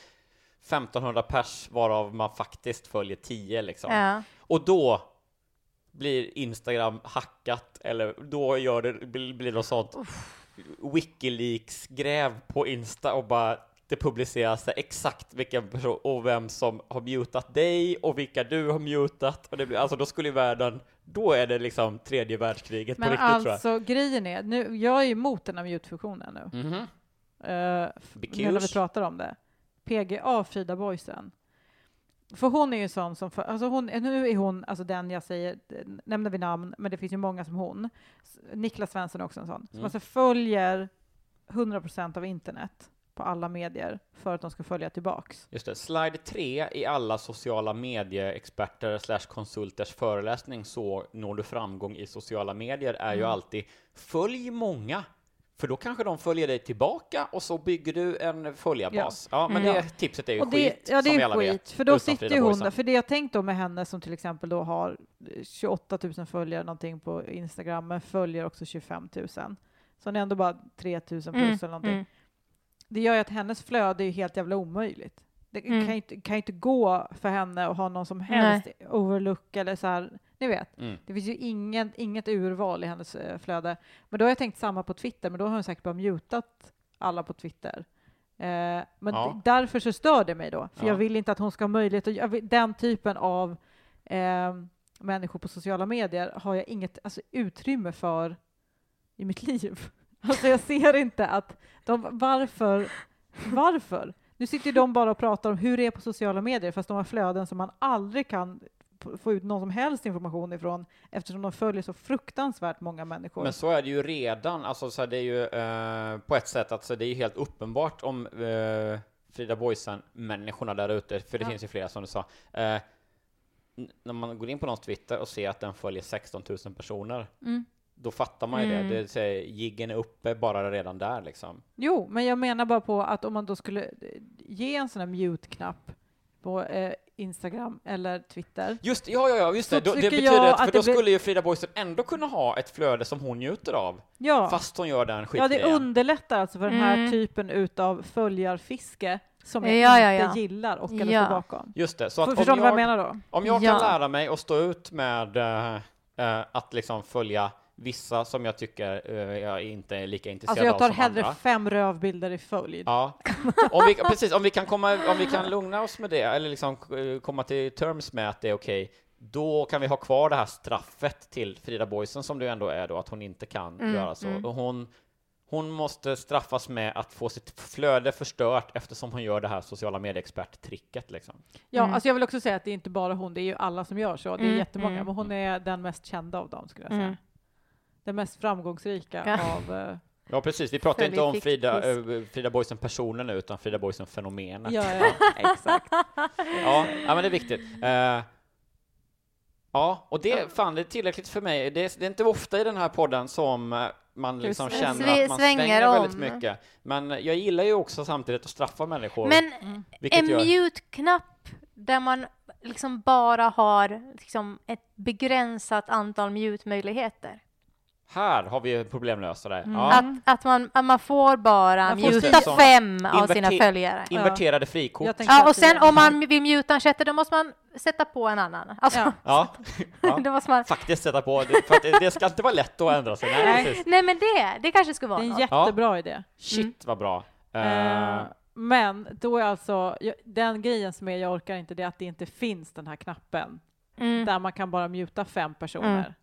1500 pers, varav man faktiskt följer 10 liksom. Ja. Och då blir Instagram hackat, eller då gör det, blir, det sånt Wikileaks-gräv på Insta och bara det publiceras exakt vilken person och vem som har mutat dig och vilka du har mutat och det blir, alltså då skulle ju världen då är det liksom tredje världskriget på Men riktigt tror jag. alltså grejen är, nu, jag är emot den här mute-funktionen nu. Mhm. Uh, nu när vi pratar om det. PGA Frida Boysen. För hon är ju sån som, för, alltså hon, nu är hon, alltså den jag säger, nämner vi namn, men det finns ju många som hon. Niklas Svensson är också en sån, som Mm. alltså följer 100% av internet på alla medier för att de ska följa tillbaks. Just det, slide 3 i alla sociala medieexperter slash konsulters föreläsning så når du framgång i sociala medier är ju Mm. alltid följ många. För då kanske de följer dig tillbaka och så bygger du en följarbas. Ja, men Mm. det tipset är ju Och det, skit, ja, det som vi är alla skit, vet. för då sitter ju hon där. För det jag tänkt då med henne som till exempel då har 28 000 följare någonting på Instagram, men följer också 25 000. Så hon är ändå bara 3 000 plus Mm, eller någonting. mm. Det gör ju att hennes flöde är ju helt jävla omöjligt. Det Mm. kan, ju inte, kan ju inte gå för henne att ha någon som helst overlook eller så här, ni vet. Mm. Det finns ju ingen, inget urval i hennes eh, flöde. Men då har jag tänkt samma på Twitter, men då har hon säkert bara mutat alla på Twitter. Eh, men Ja. därför så stör det mig då, för Ja. jag vill inte att hon ska ha möjlighet att, vill, den typen av eh, människor på sociala medier har jag inget alltså, utrymme för i mitt liv. Alltså jag ser inte att de, varför, varför? Nu sitter de bara och pratar om hur det är på sociala medier, fast de har flöden som man aldrig kan få ut någon som helst information ifrån, eftersom de följer så fruktansvärt många människor. Men så är det ju redan, alltså så här, det är ju eh, på ett sätt att så det är ju helt uppenbart om eh, Frida Boysen-människorna där ute, för det Ja. finns ju flera som du sa, eh, när man går in på någons Twitter och ser att den följer 16 000 personer, Mm. då fattar man ju Mm. det. det säger, jiggen är uppe bara redan där liksom. Jo, men jag menar bara på att om man då skulle eh, ge en sån här mute-knapp på eh, Instagram eller Twitter, Just ja, ja, ja, just det. Då, det betyder att, för att då blir- skulle ju Frida Boysen ändå kunna ha ett flöde som hon njuter av, ja, fast hon gör den ja, det skitgrejen. underlättar alltså för den här Mm. typen utav följarfiske som jag Ja, ja, inte ja. gillar och eller Ja. står bakom. Just det, så att För, om förstår ni vad jag menar då? om jag Ja. kan lära mig att stå ut med eh, eh, att liksom följa vissa som jag tycker eh, jag inte är lika intresserad Alltså jag tar av hellre andra. fem rövbilder i följd. Ja, om vi, precis, om vi kan komma, om vi kan lugna oss med det, eller liksom eh, komma till terms med att det är okej, då kan vi ha kvar det här straffet till Frida Boysen som det ändå är då, att hon inte kan Mm, göra så. mm. Och hon, hon måste straffas med att få sitt flöde förstört eftersom hon gör det här sociala medieexpert-tricket liksom. Ja, Mm. alltså jag vill också säga att det är inte bara hon, det är ju alla som gör så. Det är Mm, jättemånga, mm. men hon är den mest kända av dem skulle jag säga. Den mest framgångsrika Ja. av... eh, Ja, precis. Vi pratar inte om Frida, eh, Frida Boysen personen nu, utan Frida Boysen fenomenet. ja, ja, exakt. Ja, ja, men det är viktigt. Eh, ja, och det, fan, det är tillräckligt för mig. Det är, det är inte ofta i den här podden som man liksom Just känner Sve- att man svänger svänger, väldigt om. mycket. Men jag gillar ju också samtidigt att straffa människor. Men en gör, mute-knapp där man liksom bara har liksom ett begränsat antal mute-möjligheter. Här har vi en problemlösare. Mm. Ja, Att, att, man, att man får bara Man får muta som fem av sina följare. inverterade frikort. Ja, och det sen om man vill muta en sjätte, då måste man sätta på en annan. Alltså, Ja. Ja, ja. då måste man... faktiskt sätta på. Det, för att det, det ska inte vara lätt att ändra sig. Nej, Nej. men det, det kanske skulle Det vara är en något. jättebra idé. Shit vad bra. Eh, men då är alltså, den grejen som är, jag orkar inte, det är att det inte finns den här knappen Mm. där man kan bara muta fem personer.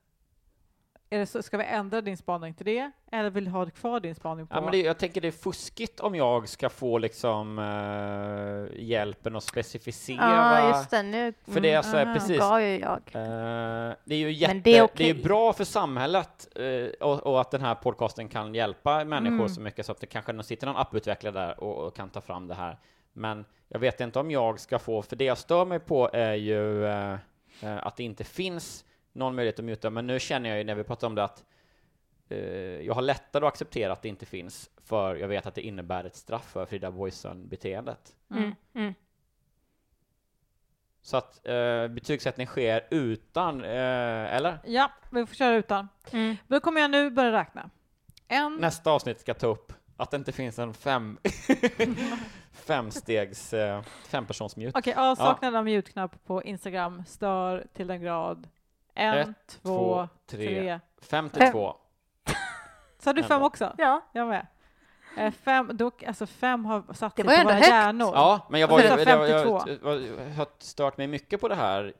Mm. Är det så, ska vi ändra din spaning till det? Eller vill du ha kvar din spaning på? Ja, men det, jag tänker det är fuskigt om jag ska få liksom eh, hjälpen att specificera. Ja, just det. Nu För det är alltså aha. precis. gav ju jag. Eh, det är ju jätte, Men det, det är är okej. bra för samhället eh, och, och att den här podcasten kan hjälpa människor Mm. så mycket så att det kanske sitter någon apputvecklare där och, och kan ta fram det här. Men jag vet inte om jag ska få, för det jag stör mig på är ju att det inte finns någon möjlighet att muta, men nu känner jag ju när vi pratar om det att eh, jag har lättare att acceptera att det inte finns, för jag vet att det innebär ett straff för Frida Boysen-beteendet. Mm. Mm. Så att eh, betygssättning sker utan, eh, eller? Ja, vi får köra utan. Mm. Då kommer jag nu börja räkna. En, Nästa avsnitt ska ta upp att det inte finns en fem femstegs eh, fempersonsmute. okej, avsaknad av mute-knapp på Instagram stör till den grad. En, Ett, två, två, tre. tre. Fem till två. Sa du fem också? Ja. Jag med. Eh, fem, dock, alltså fem har satt Det sig var på ändå våra högt. hjärnor. Ja, men jag, var, var- jag, 52. jag, jag har stört mig mycket på det här.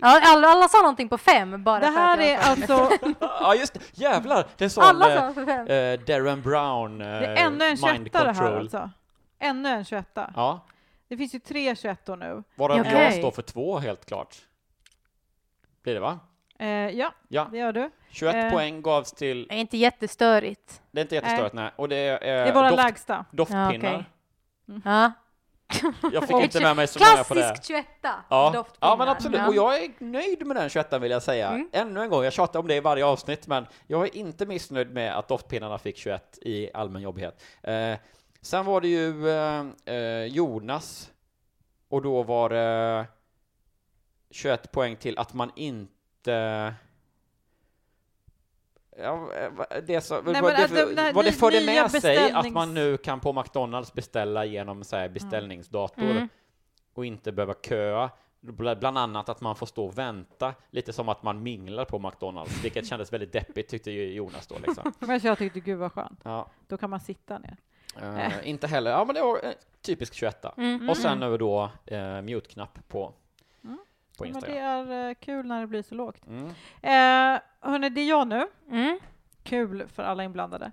Ja, alla, alla sa någonting på fem bara Det för här att jag är var alltså, Ja, just det. Jävlar! Det sa Alla eh, sa på fem. eh, Darren Brown, eh, det är ännu en 21 Mind det här Control. alltså. Ännu en 21 Ja, Det finns ju tre 21 nu. varav Okej. jag står för två helt klart. Blir det va? Eh, ja, Ja, det gör du. 21 Eh. poäng gavs till, Det är inte jättestörigt. det är inte jättestörigt nej, och det är, Det är våra eh, doft, lägsta. doftpinnar. Ja, okej. Ja. Jag fick inte med mig så många på det. Klassisk 21 Ja. doftpinnar. ja, men absolut. Och jag är nöjd med den 21 vill jag säga. Mm. Ännu en gång, jag tjatar om det i varje avsnitt, men jag är inte missnöjd med att doftpinnarna fick 21 i allmän jobbighet. Eh, sen var det ju eh, eh, Jonas, och då var det 21 poäng till att man inte Ja, det så, Nej, vad, det, de- när vad det förde med sig att man nu kan på McDonalds beställa genom så här, beställningsdator Mm. och inte behöva köa. Bl- Bland annat att man får stå och vänta, lite som att man minglar på McDonalds, vilket kändes väldigt deppigt tyckte Jonas då liksom. Men jag tyckte gud vad skönt. Ja, Då kan man sitta ner. eh, inte heller, ja men det var eh, typisk 21 Mm. Och sen nu då eh, mute-knapp på, På Men det Instagram. är eh, kul när det blir så lågt. Mm. Eh, hörni, det är jag nu. Mm. Kul för alla inblandade.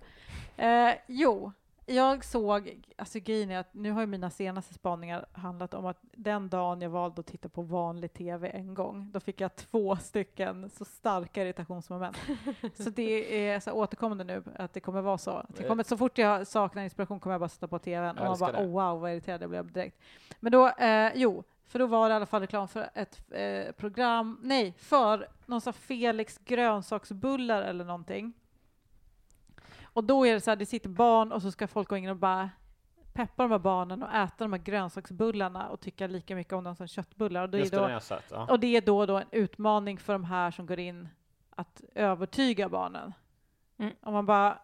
Eh, jo, jag såg, alltså grejen är att nu har ju mina senaste spaningar handlat om att den dagen jag valde att titta på vanlig tv en gång, då fick jag två stycken så starka irritationsmoment. så det är så här återkommande nu att det kommer vara så. Att jag kommer, så fort jag saknar inspiration kommer jag bara sätta på tvn och man bara det. oh, wow vad irriterad jag blev direkt. Men då, eh, jo, för då var det i alla fall reklam för ett eh, program, nej, för någon sån Felix grönsaksbullar eller någonting. Och då är det så här, det sitter barn och så ska folk gå in och bara peppa de här barnen och äta de här grönsaksbullarna och tycka lika mycket om dem som köttbullar. Och det, är Just då, jag sett. Ja. och det är då, då en utmaning för de här som går in att övertyga barnen. Mm. Om man bara...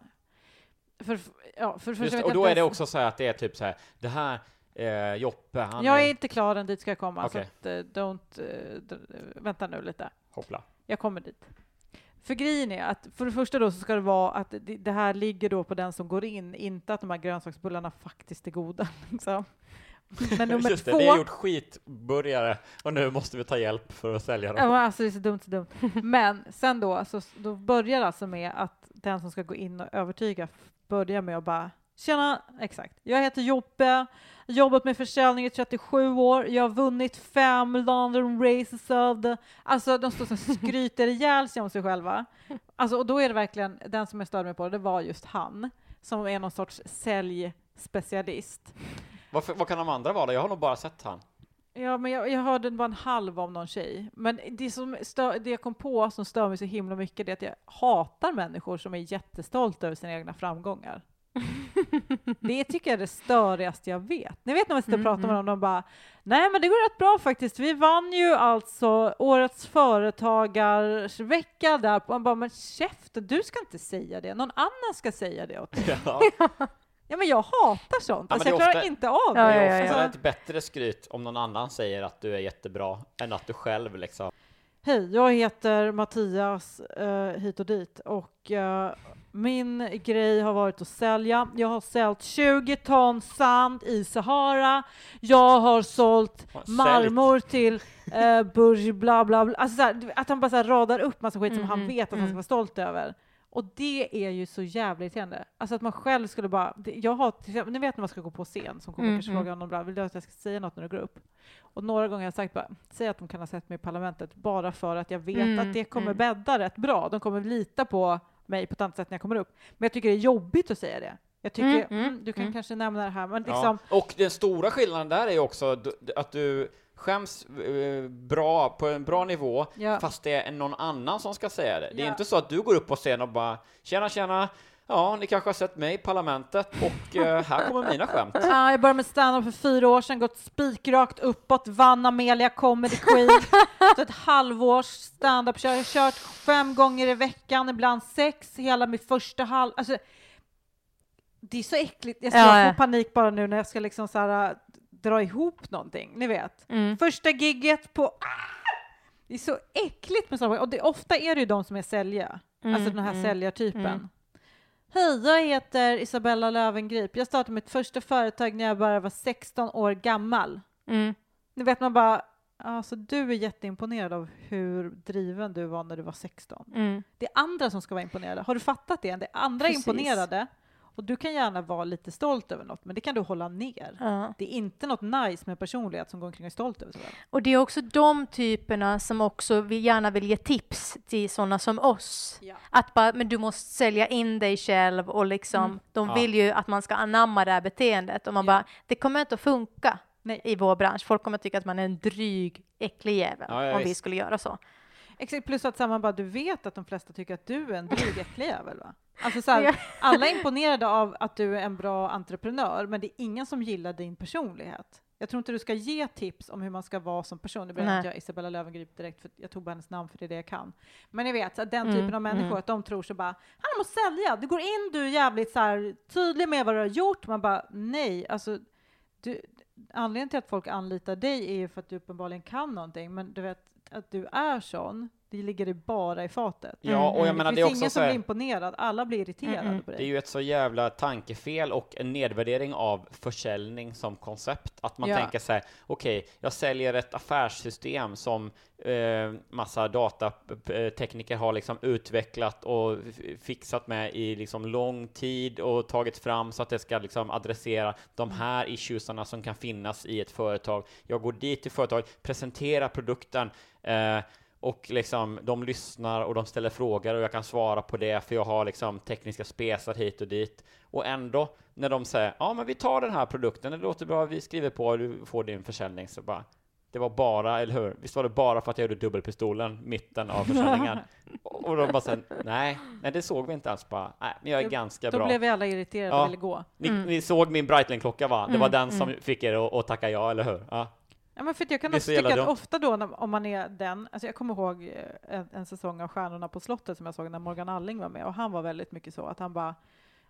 För, ja, för, för Just, och då är det också så här att det är typ så här, det här eh, Joppe, han Jag är är... inte klar än, dit ska jag komma. Okej. Så att, eh, don't... eh, d- vänta nu lite. Hoppla. Jag kommer dit. För grejen är att för det första då så ska det vara att det, här ligger då på den som går in, inte att de här grönsaksbullarna faktiskt är goda. Liksom. Men nummer Just det, två... vi har gjort skitburgare och nu måste vi ta hjälp för att sälja Ja, dem. men alltså det är så dumt, så dumt. Men sen då, så, då börjar det alltså med att den som ska gå in och övertyga börjar med att bara Tjena, exakt. Jag heter Joppe, jobbat med försäljning i 37 år, jag har vunnit fem London races of the... Alltså de står och skryter ihjäl sig om sig själva. Alltså, och då är det verkligen, den som jag störde mig på, det var just han, som är någon sorts säljspecialist. Varför, vad kan de andra vara? Jag har nog bara sett han. Ja, men jag, jag hörde bara en halv om någon tjej. Men det, som stör, det jag kom på som stör mig så himla mycket det är att jag hatar människor som är jättestolta över sina egna framgångar. det tycker jag är det störigaste jag vet. Ni vet när man sitter och Mm, pratar med mm. dem, de bara Nej men det går rätt bra faktiskt. Vi vann ju alltså årets företagarsvecka där. Man bara, men käften, du ska inte säga det. Någon annan ska säga det åt dig. Ja. Ja men jag hatar sånt. men Alltså, det är jag klarar ofta- inte av Ja, det. Det ja, är ja, ofta ja. ett bättre skryt om någon annan säger att du är jättebra än att du själv liksom. Hej, jag heter Mattias eh, hit och dit och eh, min grej har varit att sälja. Jag har sålt 20 ton sand i Sahara. Jag har sålt Ja, marmor till eh, Burj bla bla bla. Alltså så här, du- att han bara så här radar upp massa skit som Mm, han mm, vet att han ska mm. vara stolt över. Och det är ju så jävla irriterande. Alltså att man själv skulle bara, det- jag har, ni vet när man ska gå på scen som kommer Mm, kanske mm. fråga någon bra, vill du att jag ska säga något när du går upp? Och några gånger har jag sagt bara, säg att de kan ha sett mig i parlamentet bara för att jag vet Mm, att det kommer mm. bädda rätt bra. De kommer lita på mig på ett annat sätt när jag kommer upp. Men jag tycker det är jobbigt att säga det. Jag tycker, Mm, mm, mm, du kan mm. kanske nämna det här, men liksom, Ja. Och den stora skillnaden där är ju också att du skäms eh, bra, på en bra nivå, Ja. fast det är någon annan som ska säga det. Det är Ja. inte så att du går upp på scen och bara ”Tjena, tjena, ja, ni kanske har sett mig i Parlamentet och eh, här kommer mina skämt”. Ja, jag började med stand-up för fyra år sedan, gått spikrakt uppåt, vann Amelia Comedy Queen. Så ett halvårs stand-up, jag har kört fem gånger i veckan, ibland sex, hela mitt första halv... Alltså, det är så äckligt, jag, ska, Ja, jag ja. får panik bara nu när jag ska liksom så här, äh, dra ihop någonting, ni vet. Mm. Första gigget på... Ah! Det är så äckligt med sådana och det, ofta är det ju de som är sälja, Mm, alltså den här mm, säljartypen. mm. Hej, jag heter Isabella Lövengrip. Jag startade mitt första företag när jag bara var 16 år gammal. Mm. Nu vet man bara, alltså du är jätteimponerad av hur driven du var när du var 16. Mm. Det är andra som ska vara imponerade. Har du fattat det? Det är andra Precis. imponerade och du kan gärna vara lite stolt över något, men det kan du hålla ner. Ja. Det är inte något nice med personlighet som går omkring och är stolt över själv. Och det är också de typerna som också vill, gärna vill ge tips till sådana som oss. Ja. Att bara, men du måste sälja in dig själv och liksom, Mm. de Ja. vill ju att man ska anamma det här beteendet och man Ja. bara, det kommer inte att funka Nej. i vår bransch. Folk kommer att tycka att man är en dryg, äcklig jävel Ja, ja, om vi skulle göra så. Exakt, plus att samma bara, du vet att de flesta tycker att du är en dryg äcklig jävel va? Alltså så här, alla är imponerade av att du är en bra entreprenör, men det är ingen som gillar din personlighet. Jag tror inte du ska ge tips om hur man ska vara som person. Nu börjar inte jag Isabella Löwengrip direkt, för jag tog bara hennes namn för det är det jag kan. Men ni vet, så att den Mm, typen av människor, mm. att de tror så bara, om att sälja. Du går in, du är jävligt så här, tydlig med vad du har gjort. Man bara, nej, alltså, du, anledningen till att folk anlitar dig är ju för att du uppenbarligen kan någonting, men du vet, att du är sån, det ligger dig bara i fatet. Ja, och jag Mm, menar det det är också ingen som blir här, imponerad, alla blir irriterade Mm, på det är dig. ju ett så jävla tankefel och en nedvärdering av försäljning som koncept. Att man Ja. tänker så här, okej, jag säljer ett affärssystem som eh, massa datatekniker har liksom utvecklat och fixat med i liksom lång tid och tagit fram så att det ska liksom adressera de här issuesarna som kan finnas i ett företag. Jag går dit till företaget, presenterar produkten eh, och liksom de lyssnar och de ställer frågor och jag kan svara på det för jag har liksom tekniska spesar hit och dit. Och ändå när de säger ja men vi tar den här produkten, det låter bra, vi skriver på, du får din försäljning så bara det var bara, eller hur? Visst var det bara för att jag gjorde dubbelpistolen mitten av försäljningen? och och de bara sen, nej, nej det såg vi inte ens bara, nej, men jag är Då- ganska Då bra. blev vi alla irriterade Ja. och ville gå. Ni, Mm. ni såg min Breitling-klocka va? Det var Mm, den som fick er att, att tacka ja, eller hur? Ja. Ja, men för att jag kan också tycka att dumt. ofta då när, om man är den, alltså jag kommer ihåg eh, en, en säsong av Stjärnorna på slottet som jag såg när Morgan Alling var med och han var väldigt mycket så att han bara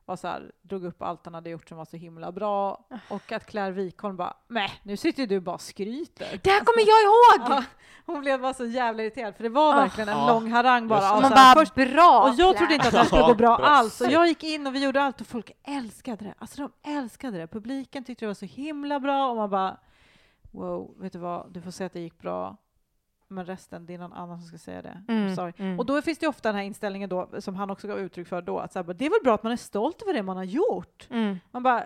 var så här, drog upp allt han hade gjort som var så himla bra och att Claire Wikholm bara, nej nu sitter du bara och skryter. Det här kommer jag ihåg! Ja, hon blev bara så jävla irriterad för det var Ah. verkligen en Ja, lång harang bara. just det. Man så här, bara, först, bra och jag trodde inte att det här skulle gå bra alls. Och jag gick in och vi gjorde allt och folk älskade det. Alltså de älskade det. Publiken tyckte det var så himla bra och man bara wow, vet du vad, du får säga att det gick bra. Men resten, det är någon annan som ska säga det. Mm, sorry. mm. Och då finns det ofta den här inställningen då, som han också gav uttryck för då, att så här, bara, det är väl bra att man är stolt över det man har gjort. Mm. Man bara,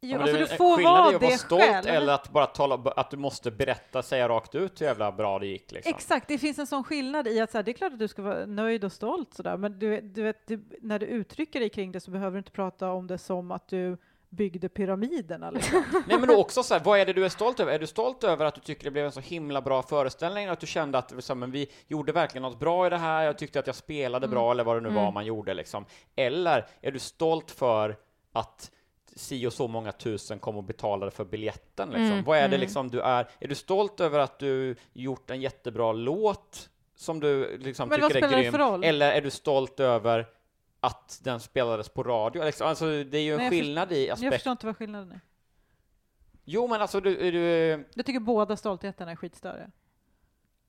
jo, Ja, men alltså det är du får vara att det vara stolt själv. eller att bara tala, att du måste berätta, säga rakt ut hur jävla bra det gick liksom. Exakt, det finns en sån skillnad i att så här, det är klart att du ska vara nöjd och stolt sådär, men du, du vet, du, när du uttrycker dig kring det så behöver du inte prata om det som att du byggde pyramiderna. Liksom. Nej men också så här, vad är det du är stolt över? Är du stolt över att du tycker det blev en så himla bra föreställning? Att du kände att så, här, men vi gjorde verkligen något bra i det här, jag tyckte att jag spelade bra eller vad det nu var Mm. man gjorde liksom. Eller är du stolt för att si och så många tusen kom och betalade för biljetten liksom? Mm, Vad är det mm. liksom du är? Är du stolt över att du gjort en jättebra låt som du liksom Men tycker är grym? Eller är du stolt över att den spelades på radio? Alltså, det är ju en Nej, jag skillnad i Jag aspekt. förstår inte vad skillnaden är. Jo, men alltså du, du Jag tycker båda stoltheterna är skitstöriga.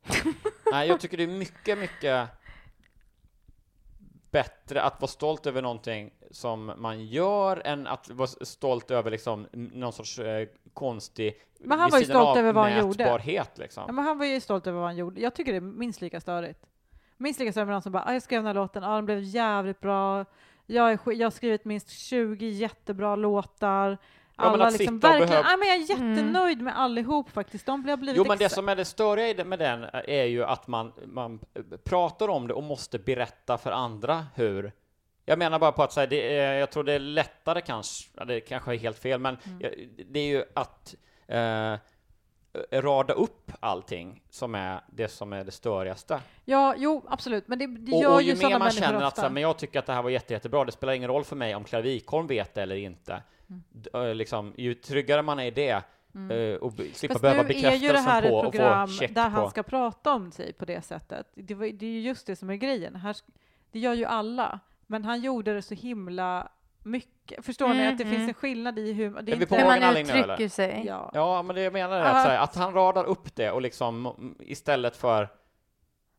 Nej, jag tycker det är mycket, mycket bättre att vara stolt över någonting som man gör än att vara stolt över liksom någon sorts eh, konstig Men han var ju stolt över vad han gjorde. Liksom. Ja, men han var ju stolt över vad han gjorde. Jag tycker det är minst lika störigt. Minst lika störigt med någon som bara, ah, jag skrev den här låten, ah, den blev jävligt bra. Jag, är, jag har skrivit minst 20 jättebra låtar. Ja, men Alla liksom verkligen, behöv- ah, men jag är jättenöjd med allihop faktiskt. De har blivit Jo, men det som är det störiga med den är ju att man, man pratar om det och måste berätta för andra hur. Jag menar bara på att säga, det är, jag tror det är lättare kanske, det kanske är helt fel, men Mm. det är ju att eh, rada upp allting som är det som är det störigaste. Ja, jo, absolut. Men det, det Och, gör och ju ju sådana mer man känner att så här, men jag tycker att det här var jätte, jättebra, det spelar ingen roll för mig om Claire Wikholm vet det eller inte. Mm. Eh, liksom, ju tryggare man är i det eh, och b- slippa Fast behöva nu är ju det bekräftelsen här på ett och program få check där på. han ska prata om sig på det sättet. Det, var, det är ju just det som är grejen. Här, det gör ju alla, men han gjorde det så himla mycket. Förstår ni Mm, att det mm. finns en skillnad i hur... Det Är vi inte, Hur man uttrycker sig. ja. Ja, men det jag menar är att, så här, att han radar upp det och liksom mm, istället för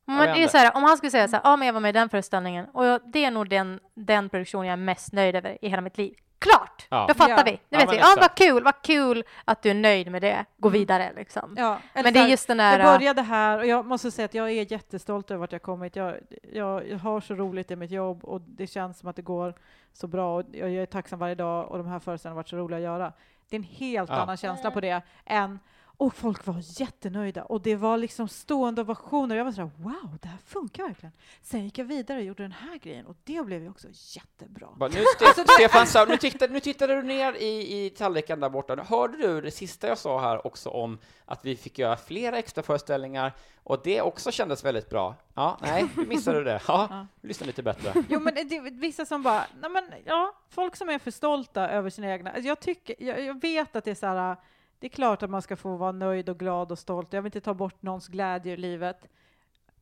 Men det är så här, om han skulle säga så här, ja men jag var med i den föreställningen och jag, det är nog den, den produktion jag är mest nöjd över i hela mitt liv. Klart! Ja. Då fattar Ja. vi. Nu Ja, vet vi. Ja, vad exakt. kul, vad kul att du är nöjd med det. Gå Mm. vidare liksom. Ja, Men det är här, just den där... Jag började här och jag måste säga att jag är jättestolt över att jag kommit. Jag, jag, jag har så roligt i mitt jobb och det känns som att det går så bra och jag är tacksam varje dag och de här föreställningarna har varit så roliga att göra. Det är en helt Ja. annan känsla på det än och folk var jättenöjda och det var liksom stående ovationer. Jag var sådär wow, det här funkar verkligen. Sen gick jag vidare och gjorde den här grejen och det blev ju också jättebra. Bara, Nu, Ste- Stefan, sa- nu, tittade, nu tittade du ner i, i tallriken där borta. Hörde du det sista jag sa här också om att vi fick göra flera extra föreställningar och det också kändes väldigt bra? Ja, nej, du missade du det. Ja, Ja. lyssna lite bättre. Jo, men det, vissa som bara, nej men ja, folk som är för stolta över sina egna, alltså jag tycker, jag, jag vet att det är så här, det är klart att man ska få vara nöjd och glad och stolt, jag vill inte ta bort någons glädje i livet,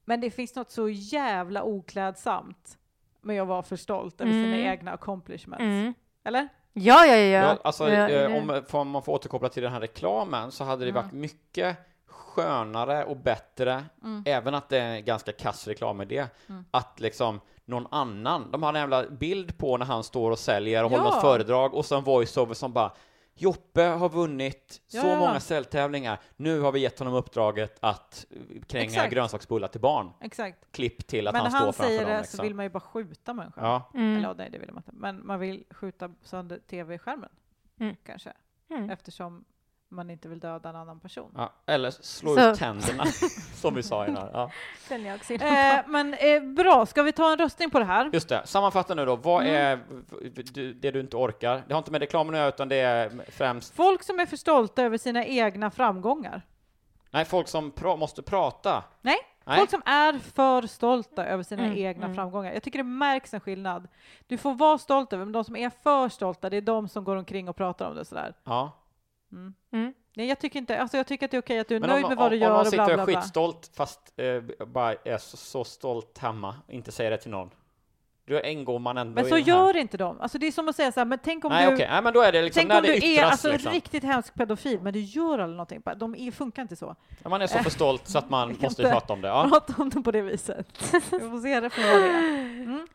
men det finns något så jävla oklädsamt med att vara för stolt över sina Mm. egna accomplishments. Mm. Eller? Ja, ja, ja. ja. Alltså, Ja, eh, om får man får återkoppla till den här reklamen så hade det Ja. varit mycket skönare och bättre, Mm. även att det är en ganska kass reklamidé, Mm. att liksom någon annan, de har en jävla bild på när han står och säljer och håller Ja. något föredrag och så en voiceover som bara Joppe har vunnit så Ja, ja. många säljtävlingar, nu har vi gett honom uppdraget att eh, kränga Exakt. grönsaksbullar till barn. Exakt. Klipp till att men när han, han står framför säger dem. det Liksom. så vill man ju bara skjuta människan. Ja, Mm. Eller nej, det vill man inte. Men man vill skjuta sönder tv-skärmen, Mm. kanske. Mm. Eftersom man inte vill döda en annan person. ja. Eller slå Så- ut tänderna, som vi sa innan. Ja. Eh, men eh, bra, ska vi ta en röstning på det här? Just det, sammanfatta nu då, vad Mm. är det du inte orkar? Det har inte med reklamen att göra, utan det är främst, Folk som är för stolta över sina egna framgångar. nej, folk som pra, måste prata. Nej, Nej. folk som är för stolta över sina Mm, egna mm. framgångar. Jag tycker det märks en skillnad. Du får vara stolt över, men de som är för stolta, det är de som går omkring och pratar om det sådär. Ja. Mm. Mm. Nej, jag tycker inte, alltså jag tycker att det är okej att du är Men nöjd om, med vad du om, gör om och sitter bla och är skitstolt, fast eh, bara är så, så stolt hemma, inte säger det till någon. Då ingår man ändå Men så gör inte de. Alltså det är som att säga så här, men tänk om Nej, du okej, nej, men då är det liksom Tänk när om det du är yttras alltså liksom. riktigt hemsk pedofil, men du gör aldrig någonting. De är, funkar inte så. När man är så för stolt så att man måste inte prata om det. Ja. Prata om det på det viset. Vi får se det för vad det är. Mm.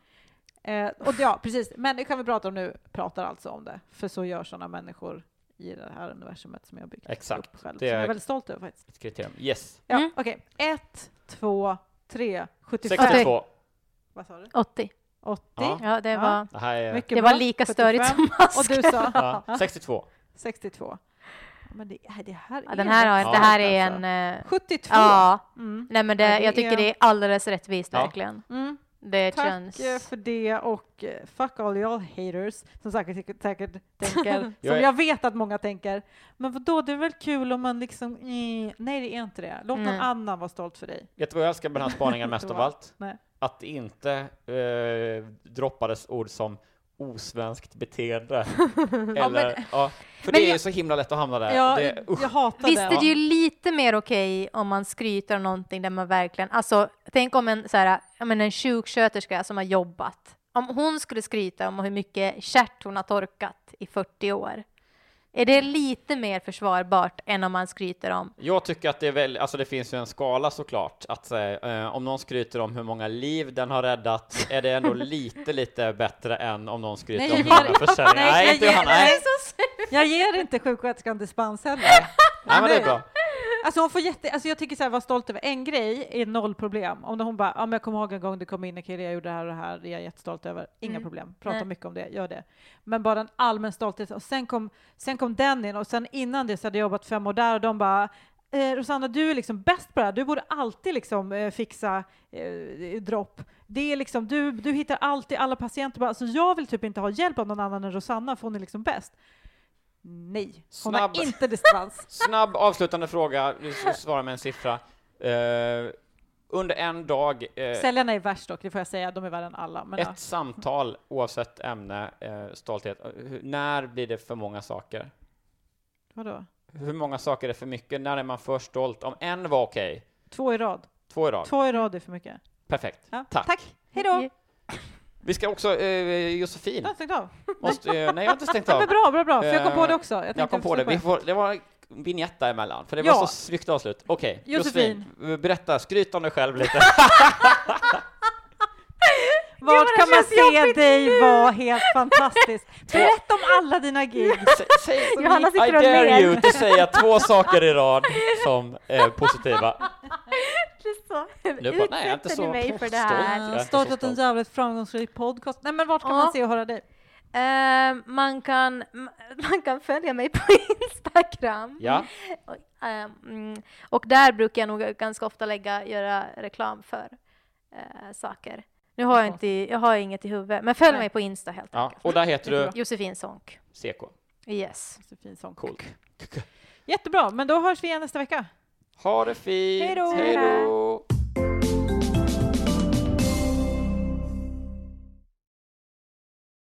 Eh, och ja, precis. Men det kan vi prata om nu. Pratar alltså om det. För så gör sådana människor i det här universumet som jag byggt Exakt. upp själv. Det Som jag är- är väldigt stolt över faktiskt. Ett kriterium. Yes. Ja, Mm. Okej, ett, två, tre, 75. 62. Vad sa du? 80. 80. Ja. Ja, det Ja. var, Det här är... Mycket det var lika störigt 75. som Och du masken. sa Ja, 62. 62. Men det, det här Ja, är den här, har, Ja. det här är alltså. en... eh, 72. Ja, Mm. nej men det, Ja, det jag tycker är- det är alldeles rättvist Ja. verkligen. Mm. Det Tack känns... eh, för det och eh, fuck all y'all haters som säkert, säkert tänker, som Jag är- jag vet att många tänker, men vadå, det är väl kul om man liksom, mm, nej det är inte det. Låt någon Nej. annan vara stolt för dig. Vet du vad jag älskar med den här spaningen mest av allt? Nej. Att det inte eh, droppades ord som osvenskt beteende. Eller, men- ja, för det är jag- så himla lätt att hamna där. Ja, det, jag hatar Visst det. är det ju lite mer okej om man skryter om någonting där man verkligen, alltså tänk om en, så här, jag menar, en sjuksköterska som har jobbat, om hon skulle skryta om hur mycket kärt hon har torkat i 40 år. Är det lite mer försvarbart än om man skryter om Jag tycker att det är väl, alltså det finns ju en skala såklart, att eh, om någon skryter om hur många liv den har räddat, är det ändå lite, lite bättre än om någon skryter Nej, om jag hur många ger- försäljningar. Nej, Nej, jag inte ger- Johanna, nej. Jag ger inte sjuksköterskan dispens heller. nej, men det är bra. Alltså hon får jätte, alltså jag tycker så här, var stolt över en grej är noll problem. Om hon bara, ja men jag kommer ihåg en gång du kom in i kille, jag gjorde det här och det här, det är jag jättestolt över. Inga Mm. problem, prata Nej. mycket om det, gör det. Men bara en allmän stolthet. Och sen kom, sen kom den in och sen innan det så hade jag jobbat fem år där och de bara, eh, Rosanna du är liksom bäst på det här, du borde alltid liksom eh, fixa eh, dropp. Det är liksom, du, du hittar alltid alla patienter bara, alltså jag vill typ inte ha hjälp av någon annan än Rosanna för hon är liksom bäst. Nej, hon Snabb. har inte dispens. Snabb avslutande fråga, du ska svara med en siffra. Eh, under en dag, eh, Säljarna är värst dock, det får jag säga, de är värre än alla. Men ja. ett samtal oavsett ämne, eh, stolthet, hur, när blir det för många saker? Vadå? Hur många saker är för mycket? När är man för stolt? Om en var okej, Två i rad. två i rad. Två i rad är för mycket. Perfekt. Ja. Tack. Tack. Hej då. Vi ska också, eh, Josefin, Jag har stängt av. måste, eh, nej jag har inte stängt av. men bra, bra, bra. För jag kom Eh, på det också. Jag, Jag kom på det. Vi får, det var vignett däremellan, för det Ja. var så snyggt avslut. Okej, Josefin. Josefin, berätta, skryt om dig själv lite. Vart det kan man se dig vara helt fantastiskt? Berätta om alla dina gig. Sä- Säg, Johanna I sitter och dare ler. you to säga två saker i rad som är positiva. Så. Nu bara, nej, jag är inte Utsätter ni så mig för det här? Uh, startat en jävligt framgångsrik podcast. Nej men vart kan Ja. man se och höra dig? Eh, man, kan, man kan följa mig på Instagram. Ja, Och, mm, och där brukar jag nog ganska ofta lägga, göra reklam för eh, saker. Nu har jag inte, jag har inget i huvudet, men följ Nej. mig på Insta helt ja, enkelt. och där heter du Josefin Sonck. CK. Yes. Så fin sång. Coolt. Jättebra, men då hörs vi igen nästa vecka. Ha det fint! Hej då. Hej då!